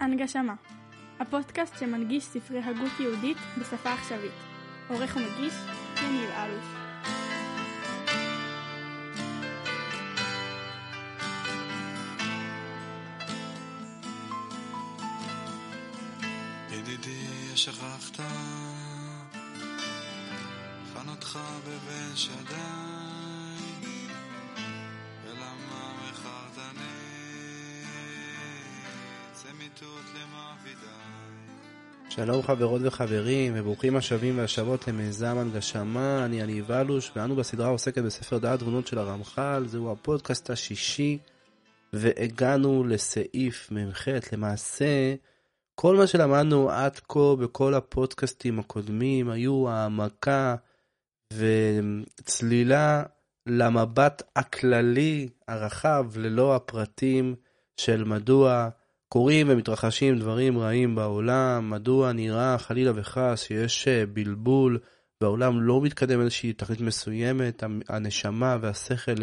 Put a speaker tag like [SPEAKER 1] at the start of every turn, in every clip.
[SPEAKER 1] הנגשמה, הפודקאסט שמנגיש ספרי הגות יהודית בשפה עכשווית. עורך ומגיש, יניב אלוש.
[SPEAKER 2] ידידי, שכחת, חן אותך בבן שדי,
[SPEAKER 3] שלום חברות וחברים, וברוכים השבים והשבות למיזם הנגשמה, אני יניב אלוש, ואנו בסדרה עוסקת בספר דעת תבונות של הרמח"ל, זהו הפודקאסט השישי, והגענו לסעיף מ"ח, למעשה, כל מה שלמדנו עד כה בכל הפודקאסטים הקודמים היו העמקה וצלילה למבט הכללי, הרחב, ללא הפרטים של מדוע קורים ומתרחשים דברים רעים בעולם, מדוע נראה חלילה וחס שיש אה, בלבול והעולם לא מתקדם איזושהי תכלית מסוימת, הנשמה והשכל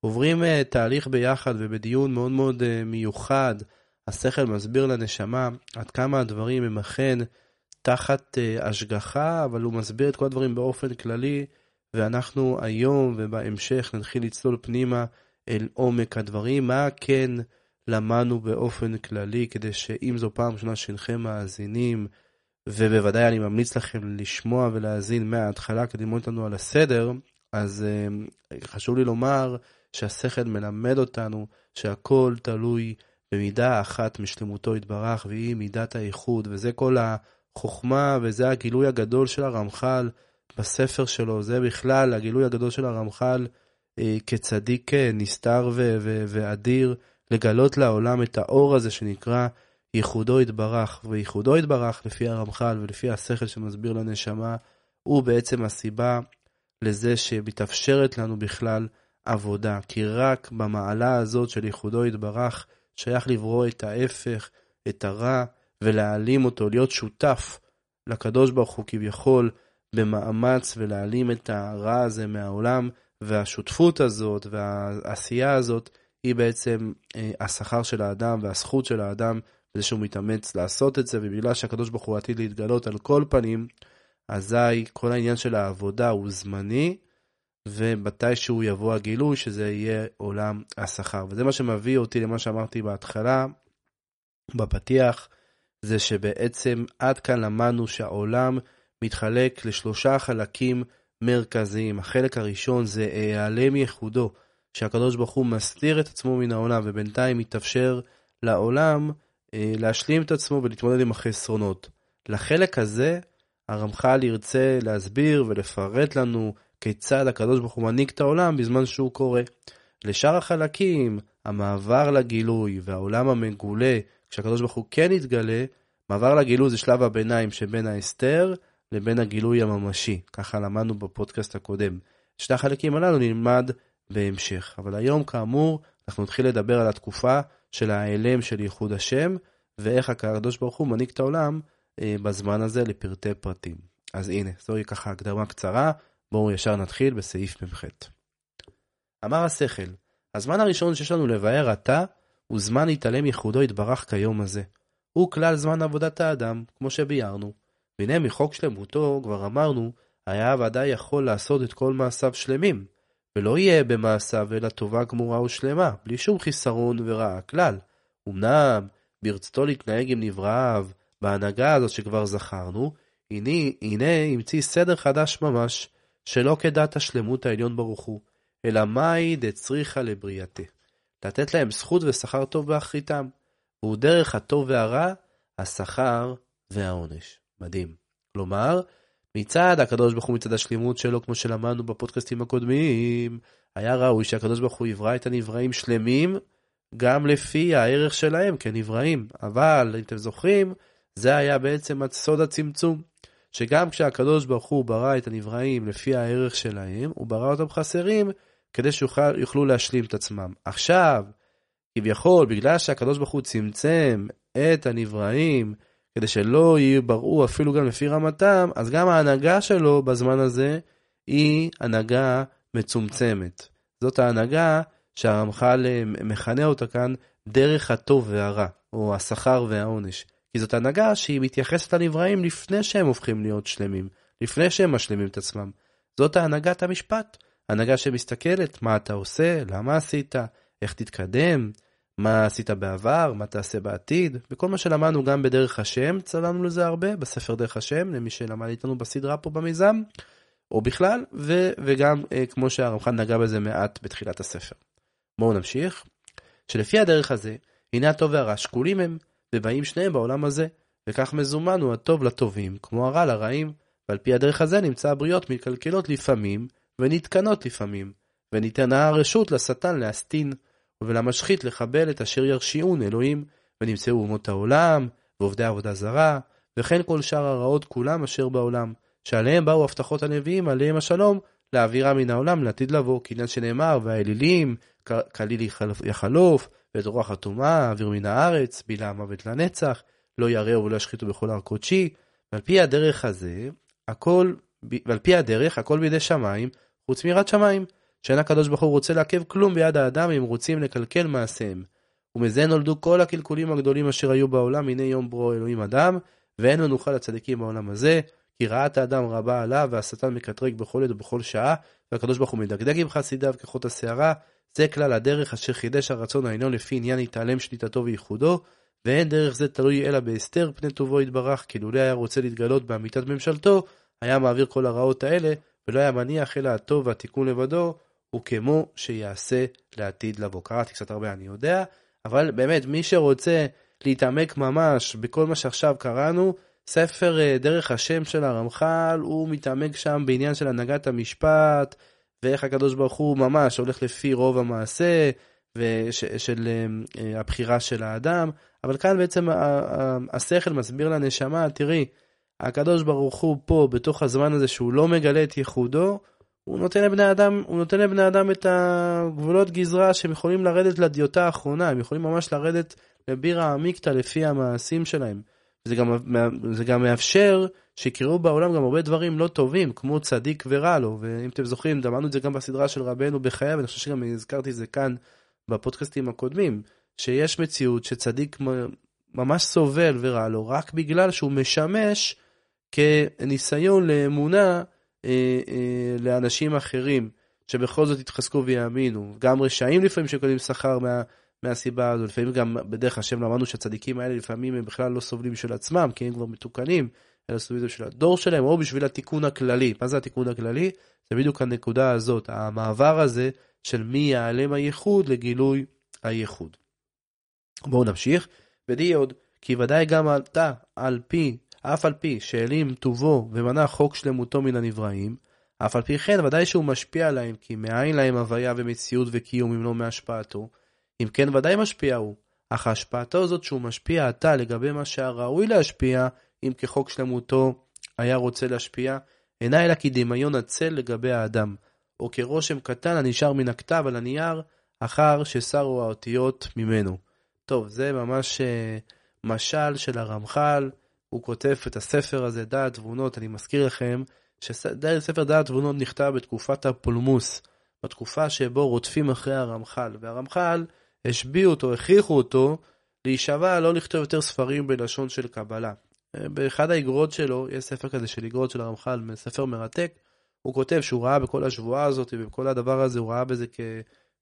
[SPEAKER 3] עוברים אה, תהליך ביחד ובדיון מאוד מאוד אה, מיוחד. השכל מסביר לנשמה עד כמה הדברים הם אכן תחת השגחה, אבל הוא מסביר את כל הדברים באופן כללי, ואנחנו היום ובהמשך נתחיל לצלול פנימה אל עומק הדברים, מה כן למדנו באופן כללי, כדי שאם זו פעם ראשונה שאינכם מאזינים, ובוודאי אני ממליץ לכם לשמוע ולהאזין מההתחלה כדי ללמוד אותנו על הסדר, אז uh, חשוב לי לומר שהשכל מלמד אותנו שהכל תלוי במידה אחת משלמותו יתברך, והיא מידת האיחוד, וזה כל החוכמה וזה הגילוי הגדול של הרמח"ל בספר שלו, זה בכלל הגילוי הגדול של הרמח"ל uh, כצדיק uh, נסתר ו- ו- ואדיר. לגלות לעולם את האור הזה שנקרא ייחודו יתברך, וייחודו יתברך לפי הרמח"ל ולפי השכל שמסביר לנשמה, הוא בעצם הסיבה לזה שמתאפשרת לנו בכלל עבודה, כי רק במעלה הזאת של ייחודו יתברך שייך לברוא את ההפך, את הרע, ולהעלים אותו, להיות שותף לקדוש ברוך הוא כביכול במאמץ ולהעלים את הרע הזה מהעולם, והשותפות הזאת והעשייה הזאת היא בעצם אה, השכר של האדם והזכות של האדם בזה שהוא מתאמץ לעשות את זה, ובגלל שהקדוש ברוך הוא עתיד להתגלות על כל פנים, אזי כל העניין של העבודה הוא זמני, ומתי שהוא יבוא הגילוי, שזה יהיה עולם השכר. וזה מה שמביא אותי למה שאמרתי בהתחלה, בפתיח, זה שבעצם עד כאן למדנו שהעולם מתחלק לשלושה חלקים מרכזיים. החלק הראשון זה העלם ייחודו. שהקדוש ברוך הוא מסתיר את עצמו מן העולם ובינתיים מתאפשר לעולם אה, להשלים את עצמו ולהתמודד עם החסרונות. לחלק הזה הרמח"ל ירצה להסביר ולפרט לנו כיצד הקדוש ברוך הוא מנהיג את העולם בזמן שהוא קורא. לשאר החלקים, המעבר לגילוי והעולם המגולה, כשהקדוש ברוך הוא כן יתגלה, מעבר לגילוי זה שלב הביניים שבין ההסתר לבין הגילוי הממשי. ככה למדנו בפודקאסט הקודם. שני החלקים הללו נלמד בהמשך. אבל היום, כאמור, אנחנו נתחיל לדבר על התקופה של ההיעלם של ייחוד השם, ואיך הקדוש ברוך הוא מנהיג את העולם אה, בזמן הזה לפרטי פרטים. אז הנה, זוהי ככה הקדמה קצרה, בואו ישר נתחיל בסעיף מ"ח. אמר השכל, הזמן הראשון שיש לנו לבאר עתה, הוא זמן להתעלם ייחודו יתברך כיום הזה. הוא כלל זמן עבודת האדם, כמו שביארנו. והנה מחוק שלמותו, כבר אמרנו, היה ודאי יכול לעשות את כל מעשיו שלמים, ולא יהיה במעשיו אלא טובה גמורה ושלמה, בלי שום חיסרון ורעה כלל. אמנם, ברצותו להתנהג עם נבראיו, בהנהגה הזאת שכבר זכרנו, הנה, הנה המציא סדר חדש ממש, שלא כדת השלמות העליון ברוך הוא, אלא מאי דצריכה לבריאתה. לתת להם זכות ושכר טוב באחריתם, והוא דרך הטוב והרע, השכר והעונש. מדהים. כלומר, מצד הקדוש ברוך הוא מצד השלימות שלו, כמו שלמדנו בפודקאסטים הקודמים, היה ראוי שהקדוש ברוך הוא יברא את הנבראים שלמים, גם לפי הערך שלהם כנבראים. אבל, אם אתם זוכרים, זה היה בעצם סוד הצמצום. שגם כשהקדוש ברוך הוא ברא את הנבראים לפי הערך שלהם, הוא ברא אותם חסרים כדי שיוכלו להשלים את עצמם. עכשיו, כביכול, בגלל שהקדוש ברוך הוא צמצם את הנבראים כדי שלא יבראו אפילו גם לפי רמתם, אז גם ההנהגה שלו בזמן הזה היא הנהגה מצומצמת. זאת ההנהגה שהרמח"ל אה, מכנה אותה כאן דרך הטוב והרע, או השכר והעונש. כי זאת הנהגה שהיא מתייחסת לנבראים לפני שהם הופכים להיות שלמים, לפני שהם משלימים את עצמם. זאת הנהגת המשפט, הנהגה שמסתכלת מה אתה עושה, למה עשית, איך תתקדם, מה עשית בעבר, מה תעשה בעתיד, וכל מה שלמדנו גם בדרך השם, צללנו לזה הרבה, בספר דרך השם, למי שלמד איתנו בסדרה פה במיזם, או בכלל, ו- וגם אה, כמו שהרמח"ל נגע בזה מעט בתחילת הספר. בואו נמשיך, שלפי הדרך הזה, הנה הטוב והרע שקולים הם, ובאים שניהם בעולם הזה, וכך מזומן הוא הטוב לטובים, כמו הרע לרעים, ועל פי הדרך הזה נמצא הבריות מתקלקלות לפעמים, ונתקנות לפעמים, וניתנה הרשות לשטן להסטין, ולמשחית לחבל את אשר ירשיעון אלוהים, ונמצאו אומות העולם, ועובדי עבודה זרה, וכן כל שאר הרעות כולם אשר בעולם, שעליהם באו הבטחות הנביאים, עליהם השלום, להעבירה מן העולם לעתיד לבוא, כעניין שנאמר, והאלילים, כליל יחלוף, ואת רוח הטומאה, אוויר מן הארץ, בילה המוות לנצח, לא יראו ולא ישחיתו בכל הר קודשי, ועל פי הדרך הזה, הכל, ועל פי הדרך, הכל בידי שמיים, חוץ מיראת שמיים, שאין הקדוש ברוך הוא רוצה לעכב כלום ביד האדם אם רוצים לקלקל מעשיהם. ומזה נולדו כל הקלקולים הגדולים אשר היו בעולם הנה יום ברו אלוהים אדם, ואין מנוחה לצדיקים בעולם הזה, כי רעת האדם רבה עליו, והשטן מקטרג בכל עת ובכל שעה, והקדוש ברוך הוא מדגדג עם חסידיו כחוט השערה, זה כלל הדרך אשר חידש הרצון העליון לפי עניין יתעלם שליטתו וייחודו, ואין דרך זה תלוי אלא בהסתר פני טובו יתברך, כי לולא היה רוצה להתגלות באמיתת ממשלתו, היה מעביר כל הרעות האלה, ולא היה מניח אלא הטוב והתיקון לבדו, וכמו שיעשה לעתיד לבוא. קראתי קצת הרבה, אני יודע, אבל באמת, מי שרוצה להתעמק ממש בכל מה שעכשיו קראנו, ספר אה, דרך השם של הרמח"ל, הוא מתעמק שם בעניין של הנהגת המשפט, ואיך הקדוש ברוך הוא ממש הולך לפי רוב המעשה, ושל אה, אה, הבחירה של האדם, אבל כאן בעצם השכל מסביר לנשמה, תראי, הקדוש ברוך הוא פה, בתוך הזמן הזה שהוא לא מגלה את ייחודו, הוא נותן לבני אדם, הוא נותן לבני אדם את הגבולות גזרה שהם יכולים לרדת לדיוטה האחרונה, הם יכולים ממש לרדת לבירה עמיקתא לפי המעשים שלהם. זה גם, זה גם מאפשר שיקראו בעולם גם הרבה דברים לא טובים, כמו צדיק ורע לו, ואם אתם זוכרים, דמענו את זה גם בסדרה של רבנו בחייו, ואני חושב שגם הזכרתי את זה כאן בפודקאסטים הקודמים, שיש מציאות שצדיק ממש סובל ורע לו, רק בגלל שהוא משמש כניסיון לאמונה אה, אה, לאנשים אחרים, שבכל זאת יתחזקו ויאמינו. גם רשעים לפעמים שקונים שכר מה, מהסיבה הזו, לפעמים גם בדרך השם למדנו שהצדיקים האלה לפעמים הם בכלל לא סובלים של עצמם, כי הם כבר מתוקנים, אלא סובלים של הדור שלהם, או בשביל התיקון הכללי. מה זה התיקון הכללי? זה בדיוק הנקודה הזאת, המעבר הזה של מי ייעלם הייחוד לגילוי הייחוד. בואו נמשיך, ודי עוד, כי ודאי גם עלתה על פי אף על פי שהעלים טובו ומנע חוק שלמותו מן הנבראים, אף על פי כן ודאי שהוא משפיע עליהם, כי מאין להם הוויה ומציאות וקיום אם לא מהשפעתו. אם כן ודאי משפיע הוא, אך השפעתו זאת שהוא משפיע עתה לגבי מה שהיה ראוי להשפיע, אם כחוק שלמותו היה רוצה להשפיע, אינה אלא כדמיון הצל לגבי האדם, או כרושם קטן הנשאר מן הכתב על הנייר, אחר שסרו האותיות ממנו. טוב, זה ממש uh, משל של הרמח"ל, הוא כותב את הספר הזה, דעת תבונות, אני מזכיר לכם, שספר דעת תבונות נכתב בתקופת הפולמוס, בתקופה שבו רודפים אחרי הרמח"ל, והרמח"ל השביעו אותו, הכריחו אותו להישבע לא לכתוב יותר ספרים בלשון של קבלה. באחד האגרות שלו, יש ספר כזה של אגרות של הרמח"ל, ספר מרתק, הוא כותב שהוא ראה בכל השבועה הזאת ובכל הדבר הזה, הוא ראה בזה כ,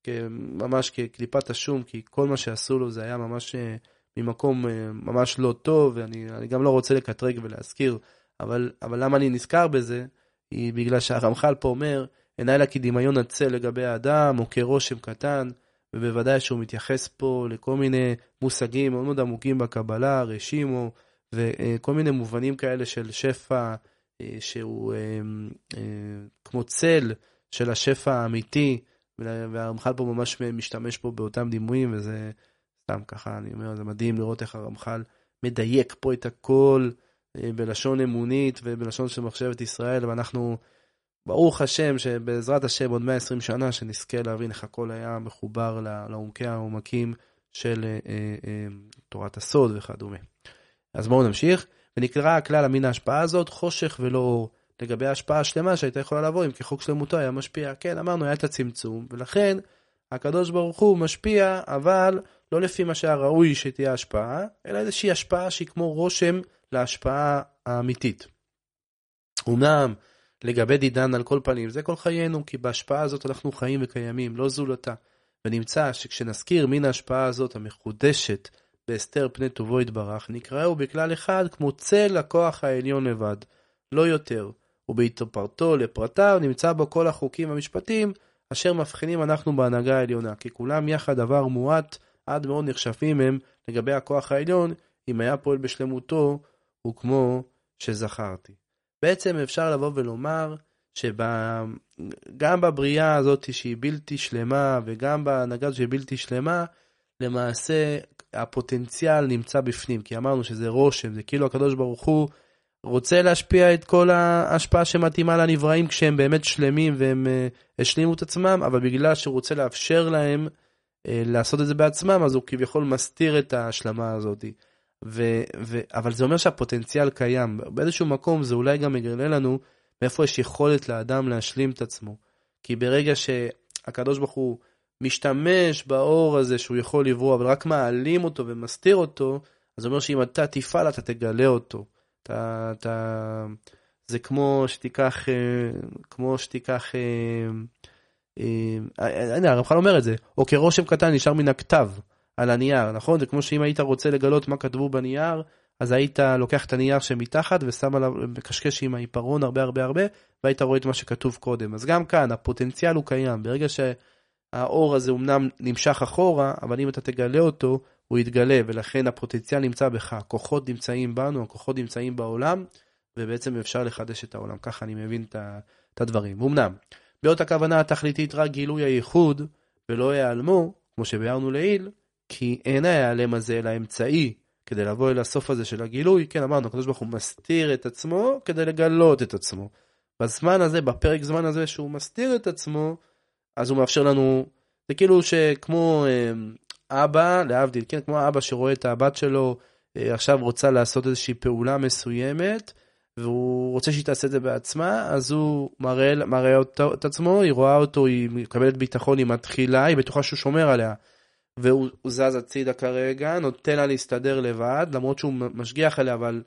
[SPEAKER 3] כ, ממש כקליפת השום, כי כל מה שעשו לו זה היה ממש אה, ממקום אה, ממש לא טוב, ואני גם לא רוצה לקטרג ולהזכיר, אבל, אבל למה אני נזכר בזה? היא בגלל שהרמח"ל פה אומר, אינה אלא כדמיון הצל לגבי האדם, או כרושם קטן, ובוודאי שהוא מתייחס פה לכל מיני מושגים מאוד מאוד עמוקים בקבלה, רשימו, וכל מיני מובנים כאלה של שפע אה, שהוא אה, כמו צל של השפע האמיתי, והרמח"ל פה ממש משתמש פה באותם דימויים, וזה סתם ככה, אני אומר, זה מדהים לראות איך הרמח"ל מדייק פה את הכל אה, בלשון אמונית ובלשון של מחשבת ישראל, ואנחנו, ברוך השם, שבעזרת השם עוד 120 שנה, שנזכה להבין איך הכל היה מחובר לעומקי העומקים של אה, אה, תורת הסוד וכדומה. אז בואו נמשיך, ונקרא הכלל המין ההשפעה הזאת, חושך ולא אור. לגבי ההשפעה השלמה שהייתה יכולה לבוא אם כחוק שלמותו היה משפיע. כן, אמרנו, היה את הצמצום, ולכן הקדוש ברוך הוא משפיע, אבל לא לפי מה שהיה ראוי שתהיה השפעה, אלא איזושהי השפעה שהיא כמו רושם להשפעה האמיתית. אמנם לגבי דידן על כל פנים, זה כל חיינו, כי בהשפעה הזאת אנחנו חיים וקיימים, לא זולתה. ונמצא שכשנזכיר מן ההשפעה הזאת המחודשת בהסתר פני טובו יתברך, נקראהו בכלל אחד כמו צל הכוח העליון לבד, לא יותר. ובהתפרטו לפרטיו נמצא בו כל החוקים והמשפטים אשר מבחינים אנחנו בהנהגה העליונה, כי כולם יחד דבר מועט עד מאוד נחשבים הם לגבי הכוח העליון, אם היה פועל בשלמותו, הוא כמו שזכרתי. בעצם אפשר לבוא ולומר שגם בבריאה הזאת שהיא בלתי שלמה וגם בהנהגה שהיא בלתי שלמה, למעשה הפוטנציאל נמצא בפנים, כי אמרנו שזה רושם, זה כאילו הקדוש ברוך הוא רוצה להשפיע את כל ההשפעה שמתאימה לנבראים כשהם באמת שלמים והם uh, השלימו את עצמם, אבל בגלל שהוא רוצה לאפשר להם uh, לעשות את זה בעצמם, אז הוא כביכול מסתיר את ההשלמה הזאת. ו, ו, אבל זה אומר שהפוטנציאל קיים. באיזשהו מקום זה אולי גם מגלה לנו מאיפה יש יכולת לאדם להשלים את עצמו. כי ברגע שהקדוש ברוך הוא משתמש באור הזה שהוא יכול לברוא, אבל רק מעלים אותו ומסתיר אותו, אז זה אומר שאם אתה תפעל אתה תגלה אותו. אתה, אתה, זה כמו שתיקח, אה, כמו שתיקח, הנה הרמח"ל אומר את זה, או כרושם קטן נשאר מן הכתב על הנייר, נכון? זה כמו שאם היית רוצה לגלות מה כתבו בנייר, אז היית לוקח את הנייר שמתחת ושם עליו, מקשקש עם העיפרון הרבה הרבה הרבה, והיית רואה את מה שכתוב קודם. אז גם כאן הפוטנציאל הוא קיים, ברגע שהאור הזה אמנם נמשך אחורה, אבל אם אתה תגלה אותו, הוא יתגלה, ולכן הפוטנציאל נמצא בך, הכוחות נמצאים בנו, הכוחות נמצאים בעולם, ובעצם אפשר לחדש את העולם. ככה אני מבין את הדברים. אמנם, באות הכוונה התכליתית רק גילוי הייחוד, ולא ייעלמו, כמו שביארנו לעיל, כי אין ההיעלם הזה אלא אמצעי כדי לבוא אל הסוף הזה של הגילוי. כן, אמרנו, הקדוש ברוך הוא מסתיר את עצמו כדי לגלות את עצמו. בזמן הזה, בפרק זמן הזה שהוא מסתיר את עצמו, אז הוא מאפשר לנו, זה כאילו שכמו אמ, אבא, להבדיל, כן, כמו אבא שרואה את הבת שלו אה, עכשיו רוצה לעשות איזושהי פעולה מסוימת, והוא רוצה שהיא תעשה את זה בעצמה, אז הוא מראה, מראה אותו, את עצמו, היא רואה אותו, היא מקבלת ביטחון, היא מתחילה, היא בטוחה שהוא שומר עליה. והוא זז הצידה כרגע, נותן לה להסתדר לבד, למרות שהוא משגיח עליה, אבל,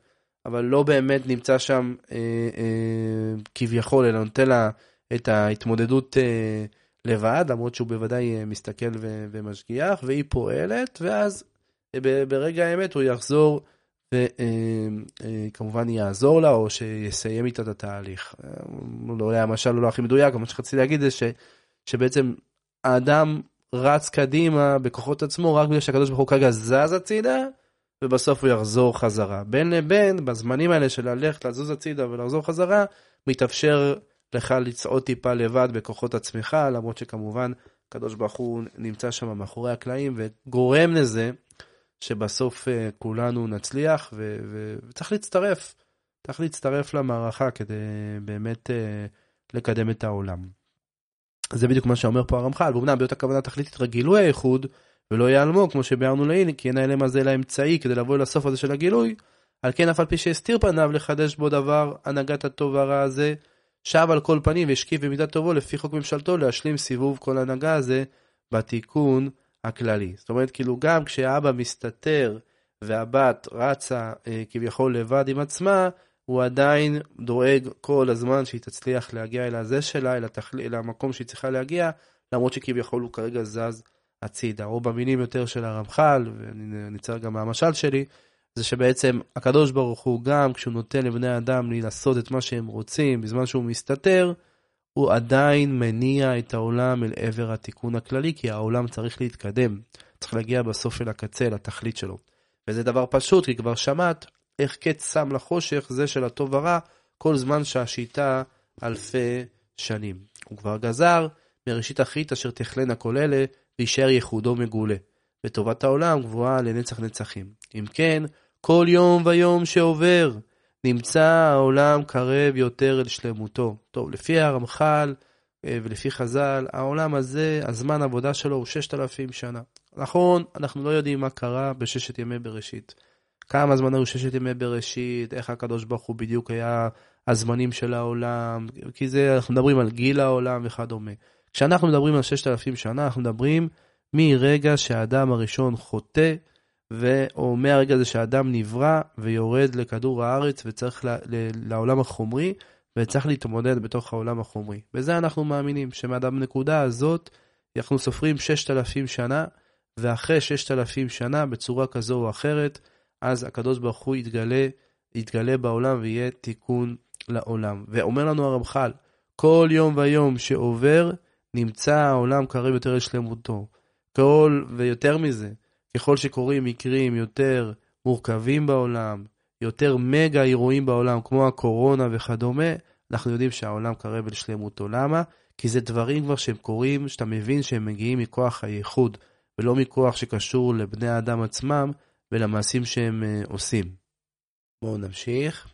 [SPEAKER 3] אבל לא באמת נמצא שם אה, אה, כביכול, אלא נותן לה את ההתמודדות אה, לבד, למרות שהוא בוודאי אה, מסתכל ו- ומשגיח, והיא פועלת, ואז אה, ברגע האמת הוא יחזור וכמובן אה, יעזור לה, או שיסיים איתה את התהליך. לא היה המשל לא הכי מדויק, מה שרציתי להגיד זה ש, שבעצם האדם רץ קדימה בכוחות עצמו רק בגלל שהקדוש ברוך הוא כרגע זז הצידה, ובסוף הוא יחזור חזרה. בין לבין, בזמנים האלה של ללכת, לזוז הצידה ולחזור חזרה, מתאפשר לך לצעוד טיפה לבד בכוחות עצמך, למרות שכמובן הקדוש ברוך הוא נמצא שם מאחורי הקלעים וגורם לזה שבסוף uh, כולנו נצליח ו- ו- וצריך להצטרף, צריך להצטרף למערכה כדי באמת uh, לקדם את העולם. זה בדיוק מה שאומר פה הרמח"ל, ואומנם באותה כוונה תכליתית רק גילוי הייחוד ולא ייעלמו כמו שביארנו לעיל, כי אין האלם הזה אלא אמצעי כדי לבוא אל הסוף הזה של הגילוי, על כן אף על פי שהסתיר פניו לחדש בו דבר הנהגת הטוב והרע הזה, שב על כל פנים והשקיף במידת טובו לפי חוק ממשלתו להשלים סיבוב כל הנהגה הזה בתיקון הכללי. זאת אומרת, כאילו גם כשאבא מסתתר והבת רצה אה, כביכול לבד עם עצמה, הוא עדיין דואג כל הזמן שהיא תצליח להגיע אל הזה שלה, אל, התכל... אל המקום שהיא צריכה להגיע, למרות שכביכול הוא כרגע זז הצידה. או במילים יותר של הרמח"ל, ואני נצטרך גם מהמשל שלי, זה שבעצם הקדוש ברוך הוא גם כשהוא נותן לבני אדם לעשות את מה שהם רוצים בזמן שהוא מסתתר, הוא עדיין מניע את העולם אל עבר התיקון הכללי, כי העולם צריך להתקדם, צריך להגיע בסוף אל הקצה, לתכלית שלו. וזה דבר פשוט, כי כבר שמעת איך קץ שם לחושך זה של הטוב ורע, כל זמן שהשיטה אלפי שנים. הוא כבר גזר מראשית אחרית אשר תכלנה כל אלה, ויישאר ייחודו מגולה. וטובת העולם גבוהה לנצח נצחים. אם כן, כל יום ויום שעובר, נמצא העולם קרב יותר אל שלמותו. טוב, לפי הרמח"ל אה, ולפי חז"ל, העולם הזה, הזמן עבודה שלו הוא ששת אלפים שנה. נכון, אנחנו לא יודעים מה קרה בששת ימי בראשית. כמה זמן היו ששת ימי בראשית, איך הקדוש ברוך הוא בדיוק היה הזמנים של העולם, כי זה, אנחנו מדברים על גיל העולם וכדומה. כשאנחנו מדברים על ששת אלפים שנה, אנחנו מדברים מרגע שהאדם הראשון חוטא. או מהרגע הזה שהאדם נברא ויורד לכדור הארץ וצריך ל... ל... לעולם החומרי, וצריך להתמודד בתוך העולם החומרי. בזה אנחנו מאמינים, שמהנקודה הזאת אנחנו סופרים ששת אלפים שנה, ואחרי ששת אלפים שנה, בצורה כזו או אחרת, אז הקדוש ברוך הוא יתגלה, יתגלה בעולם ויהיה תיקון לעולם. ואומר לנו הרמח"ל, כל יום ויום שעובר, נמצא העולם קרב יותר לשלמותו. כל, ויותר מזה, ככל שקורים מקרים יותר מורכבים בעולם, יותר מגה אירועים בעולם, כמו הקורונה וכדומה, אנחנו יודעים שהעולם קרב לשלמותו. למה? כי זה דברים כבר שהם קורים, שאתה מבין שהם מגיעים מכוח הייחוד, ולא מכוח שקשור לבני האדם עצמם ולמעשים שהם uh, עושים. בואו נמשיך.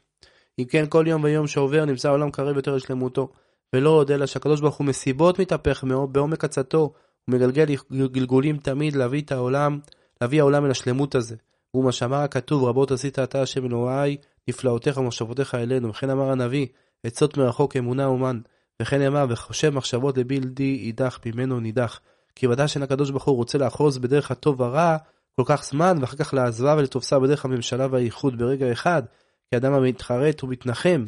[SPEAKER 3] אם כן, כל יום ויום שעובר נמצא העולם קרב יותר לשלמותו, ולא עוד אלא שהקדוש ברוך הוא מסיבות מתהפך בעומק עצתו, הוא מגלגל גלגולים תמיד להביא את העולם, להביא העולם אל השלמות הזה. הוא מה שאמר הכתוב, רבות עשית אתה השם אלוהי, נפלאותיך ומחשבותיך אלינו. וכן אמר הנביא, עצות מרחוק אמונה אומן. וכן אמר, וחושב מחשבות לבלתי יידח ממנו נידח. כי ודאי שאין הקדוש ברוך הוא רוצה לאחוז בדרך הטוב הרע כל כך זמן, ואחר כך לעזבה ולתופסה בדרך הממשלה והייחוד ברגע אחד, כי אדם המתחרט ומתנחם,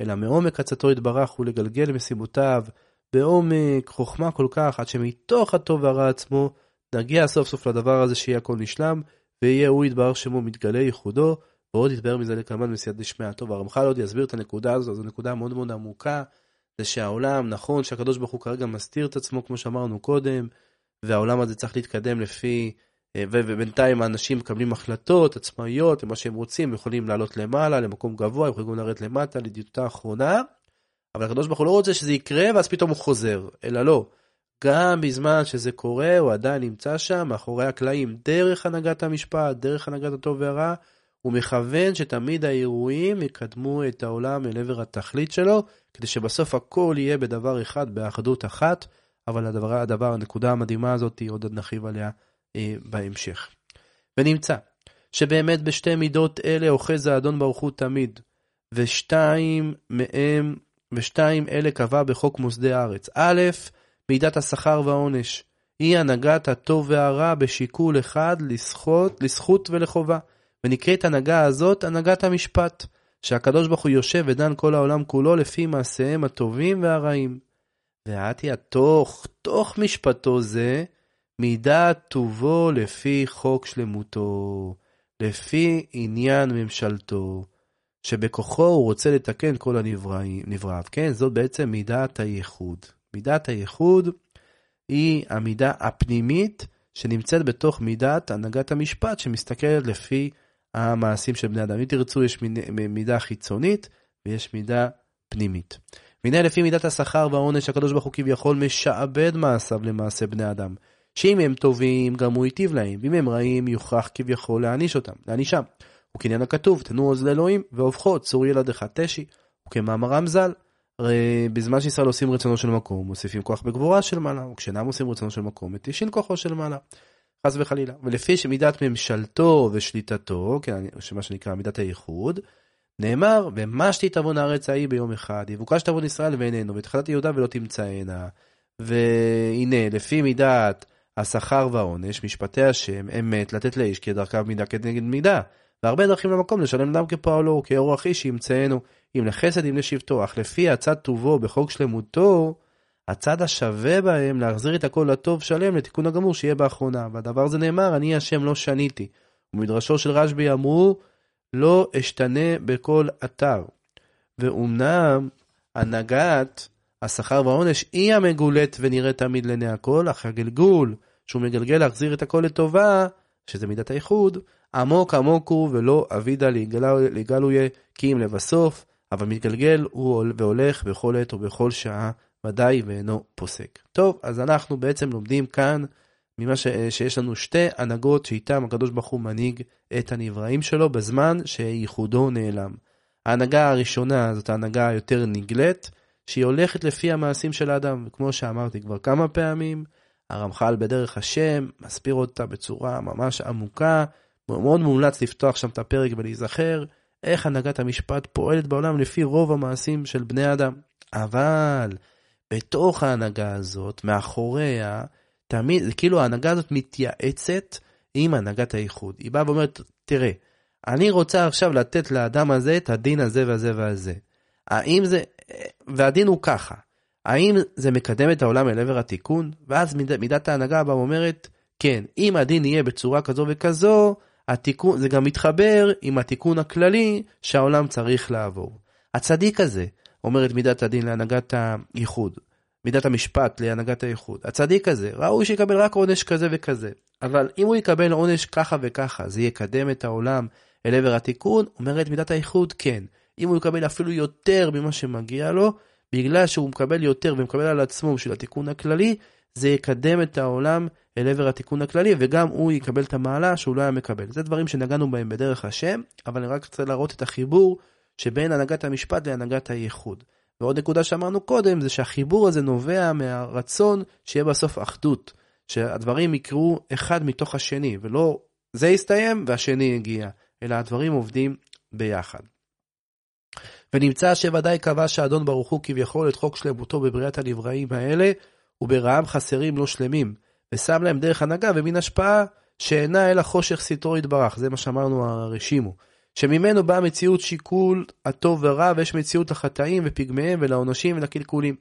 [SPEAKER 3] אלא מעומק עצתו יתברך ולגלגל מסיבותיו, בעומק חוכמה כל כך, עד שמתוך הטוב והרע עצמו, נגיע סוף סוף לדבר הזה שיהיה הכל נשלם, ויהיה הוא יתברך שמו מתגלה ייחודו, ועוד יתבהר מזה לקרמן מסייעתא דשמיא. טוב, הרמח"ל עוד יסביר את הנקודה הזו, זו נקודה מאוד מאוד עמוקה, זה שהעולם, נכון שהקדוש ברוך הוא כרגע מסתיר את עצמו, כמו שאמרנו קודם, והעולם הזה צריך להתקדם לפי, אה, ובינתיים האנשים מקבלים החלטות עצמאיות, ומה שהם רוצים, יכולים לעלות למעלה, למקום גבוה, יכולים לרדת למטה, לדיוטה האחרונה, אבל הקדוש ברוך הוא לא רוצה שזה יקרה, ואז פתאום הוא חוזר, אלא לא. גם בזמן שזה קורה, הוא עדיין נמצא שם, מאחורי הקלעים, דרך הנהגת המשפט, דרך הנהגת הטוב והרע, הוא מכוון שתמיד האירועים יקדמו את העולם אל עבר התכלית שלו, כדי שבסוף הכל יהיה בדבר אחד, באחדות אחת, אבל הדבר, הדבר, הנקודה המדהימה הזאת, עוד נרחיב עליה אה, בהמשך. ונמצא שבאמת בשתי מידות אלה אוחז האדון ברוך הוא תמיד, ושתיים מהם, ושתיים אלה קבע בחוק מוסדי הארץ. א', מידת השכר והעונש. היא הנהגת הטוב והרע בשיקול אחד לזכות, לזכות ולחובה. ונקראת הנהגה הזאת הנהגת המשפט, שהקדוש ברוך הוא יושב ודן כל העולם כולו לפי מעשיהם הטובים והרעים. ועתי התוך, תוך משפטו זה, מידת טובו לפי חוק שלמותו, לפי עניין ממשלתו, שבכוחו הוא רוצה לתקן כל הנבראיו. כן, זאת בעצם מידת הייחוד. מידת הייחוד היא המידה הפנימית שנמצאת בתוך מידת הנהגת המשפט שמסתכלת לפי המעשים של בני אדם. אם תרצו, יש מידה חיצונית ויש מידה פנימית. והנה לפי מידת השכר והעונש, הקדוש ברוך הוא כביכול משעבד מעשיו למעשה בני אדם. שאם הם טובים, גם הוא ייטיב להם, ואם הם רעים, יוכרח כביכול להעניש אותם, להענישם. וכעניין הכתוב, תנו עוז לאלוהים, והופכו, צור ילדיך תשי. וכמאמרם ז"ל, הרי בזמן שישראל עושים רצונו של מקום, מוסיפים כוח בגבורה של מעלה, וכשאינם עושים רצונו של מקום, מתישין כוחו של מעלה. חס וחלילה. ולפי שמידת ממשלתו ושליטתו, כן, מה שנקרא מידת הייחוד, נאמר, ומשתי תבון הארץ ההיא ביום אחד, יבוקש תבון ישראל ואיננו, ותחלת יהודה ולא תמצאנה. והנה, לפי מידת השכר והעונש, משפטי השם, אמת לתת לאיש כדרכיו מידה כנגד מידה. והרבה דרכים למקום לשלם דם כפועלו, כאור אחי שימצאנו, אם לחסד אם לשבטו, אך לפי הצד טובו בחוק שלמותו, הצד השווה בהם להחזיר את הכל לטוב שלם לתיקון הגמור שיהיה באחרונה. והדבר הזה נאמר, אני השם לא שניתי. ומדרשו של רשב"י אמרו, לא אשתנה בכל אתר. ואומנם הנהגת השכר והעונש היא המגולת ונראית תמיד לעיני הכל, אך הגלגול שהוא מגלגל להחזיר את הכל לטובה, שזה מידת האיחוד, עמוק עמוק הוא ולא אבידה לגלויה כי אם לבסוף, אבל מתגלגל הוא והולך בכל עת ובכל שעה ודאי ואינו פוסק. טוב, אז אנחנו בעצם לומדים כאן ממה ש... שיש לנו שתי הנהגות שאיתם הקדוש ברוך הוא מנהיג את הנבראים שלו בזמן שייחודו נעלם. ההנהגה הראשונה זאת ההנהגה היותר נגלית, שהיא הולכת לפי המעשים של האדם, וכמו שאמרתי כבר כמה פעמים, הרמח"ל בדרך השם מסביר אותה בצורה ממש עמוקה, מאוד מומלץ לפתוח שם את הפרק ולהיזכר איך הנהגת המשפט פועלת בעולם לפי רוב המעשים של בני אדם. אבל בתוך ההנהגה הזאת, מאחוריה, תמיד, כאילו ההנהגה הזאת מתייעצת עם הנהגת האיחוד. היא באה ואומרת, תראה, אני רוצה עכשיו לתת לאדם הזה את הדין הזה והזה והזה. האם זה, והדין הוא ככה, האם זה מקדם את העולם אל עבר התיקון? ואז מיד, מידת ההנהגה באה ואומרת, כן, אם הדין יהיה בצורה כזו וכזו, התיקון, זה גם מתחבר עם התיקון הכללי שהעולם צריך לעבור. הצדיק הזה, אומרת מידת הדין להנהגת הייחוד, מידת המשפט להנהגת הייחוד. הצדיק הזה, ראוי שיקבל רק עונש כזה וכזה. אבל אם הוא יקבל עונש ככה וככה, זה יקדם את העולם אל עבר התיקון? אומרת מידת הייחוד, כן. אם הוא יקבל אפילו יותר ממה שמגיע לו, בגלל שהוא מקבל יותר ומקבל על עצמו בשביל התיקון הכללי, זה יקדם את העולם אל עבר התיקון הכללי, וגם הוא יקבל את המעלה שהוא לא היה מקבל. זה דברים שנגענו בהם בדרך השם, אבל אני רק רוצה להראות את החיבור שבין הנהגת המשפט להנהגת הייחוד. ועוד נקודה שאמרנו קודם, זה שהחיבור הזה נובע מהרצון שיהיה בסוף אחדות. שהדברים יקרו אחד מתוך השני, ולא זה יסתיים והשני יגיע, אלא הדברים עובדים ביחד. ונמצא שוודאי קבע שהאדון ברוך הוא כביכול את חוק שלמותו בבריאת הנבראים האלה, וברעם חסרים לא שלמים, ושם להם דרך הנהגה ומין השפעה שאינה אלא חושך סתרו יתברך, זה מה שאמרנו הרשימו. שממנו באה מציאות שיקול הטוב והרע, ויש מציאות לחטאים ופגמיהם ולעונשים ולקלקולים.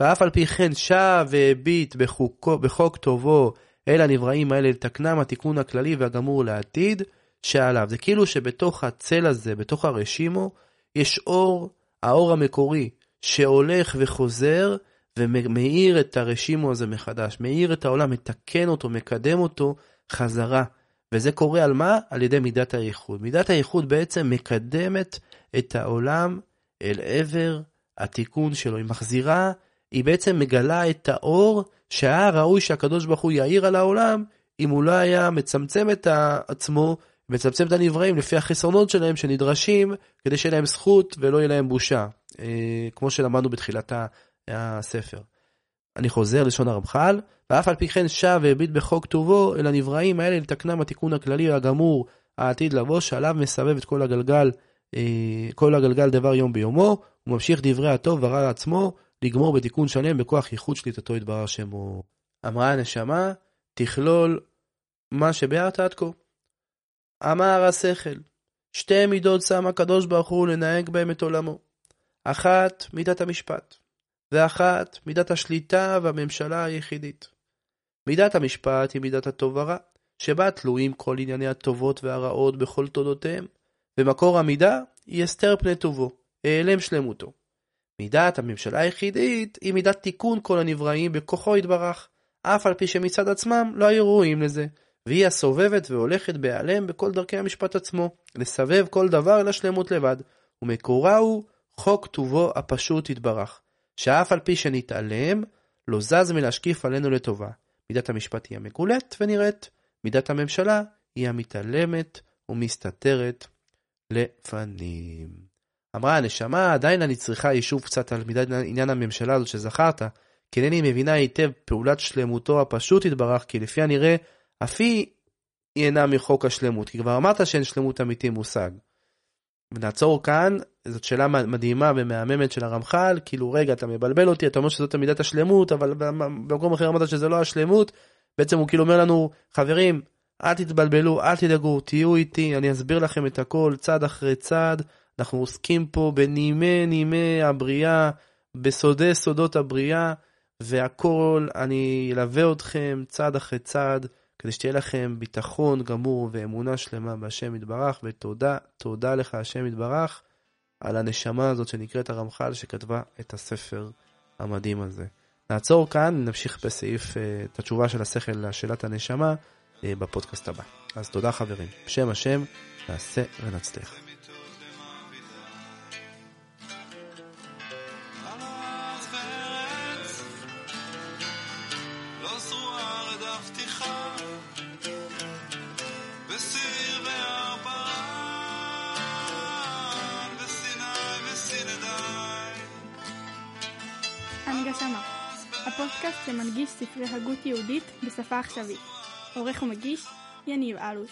[SPEAKER 3] ואף על פי כן שב והביט בחוקו, בחוק טובו אל הנבראים האלה לתקנם התיקון הכללי והגמור לעתיד שעליו. זה כאילו שבתוך הצל הזה, בתוך הרשימו, יש אור, האור המקורי, שהולך וחוזר ומאיר את הרשימו הזה מחדש, מאיר את העולם, מתקן אותו, מקדם אותו חזרה. וזה קורה על מה? על ידי מידת הייחוד. מידת הייחוד בעצם מקדמת את העולם אל עבר התיקון שלו. היא מחזירה, היא בעצם מגלה את האור שהיה ראוי שהקדוש ברוך הוא יאיר על העולם, אם הוא לא היה מצמצם את עצמו, מצמצם את הנבראים לפי החסרונות שלהם שנדרשים, כדי שיהיה להם זכות ולא יהיה להם בושה. אה, כמו שלמדנו בתחילת הספר. אני חוזר לשון הרמח"ל, ואף על פי כן שב והביט בחוק טובו אל הנבראים האלה לתקנם התיקון הכללי הגמור העתיד לבוא, שעליו מסבב את כל הגלגל, אה, כל הגלגל דבר יום ביומו, וממשיך דברי הטוב ורע לעצמו, לגמור בתיקון שלם בכוח ייחוד שליטתו יתברר שמו. אמרה הנשמה, תכלול מה שביארת עד כה. אמר השכל, שתי מידות שם הקדוש ברוך הוא לנהג בהם את עולמו. אחת, מידת המשפט. ואחת מידת השליטה והממשלה היחידית. מידת המשפט היא מידת הטוב והרע, שבה תלויים כל ענייני הטובות והרעות בכל תולדותיהם, ומקור המידה היא הסתר פני טובו, העלם שלמותו. מידת הממשלה היחידית היא מידת תיקון כל הנבראים בכוחו יתברך, אף על פי שמצד עצמם לא היו ראויים לזה, והיא הסובבת והולכת בהיעלם בכל דרכי המשפט עצמו, לסבב כל דבר אל השלמות לבד, ומקורה הוא חוק טובו הפשוט יתברך, שאף על פי שנתעלם, לא זז מלהשקיף עלינו לטובה. מידת המשפט היא המגולת ונראית, מידת הממשלה היא המתעלמת ומסתתרת לפנים. אמרה הנשמה, עדיין אני צריכה יישוב קצת על מידת עניין הממשלה הזאת שזכרת, כי אינני מבינה היטב פעולת שלמותו הפשוט יתברך, כי לפי הנראה, אף היא אינה מחוק השלמות, כי כבר אמרת שאין שלמות אמיתי מושג. ונעצור כאן, זאת שאלה מדהימה ומהממת של הרמח"ל, כאילו רגע אתה מבלבל אותי, אתה אומר שזאת מידת השלמות, אבל במקום אחר אמרת שזה לא השלמות, בעצם הוא כאילו אומר לנו, חברים, אל תתבלבלו, אל תדאגו, תהיו איתי, אני אסביר לכם את הכל צעד אחרי צעד, אנחנו עוסקים פה בנימי נימי הבריאה, בסודי סודות הבריאה, והכל, אני אלווה אתכם צעד אחרי צעד. כדי שתהיה לכם ביטחון גמור ואמונה שלמה בהשם יתברך, ותודה, תודה לך השם יתברך על הנשמה הזאת שנקראת הרמח"ל שכתבה את הספר המדהים הזה. נעצור כאן, נמשיך בסעיף, אה, את התשובה של השכל לשאלת הנשמה אה, בפודקאסט הבא. אז תודה חברים, בשם השם, נעשה ונצליח.
[SPEAKER 1] בשפה עכשווית. עורך ומגיש, יניב אלוש.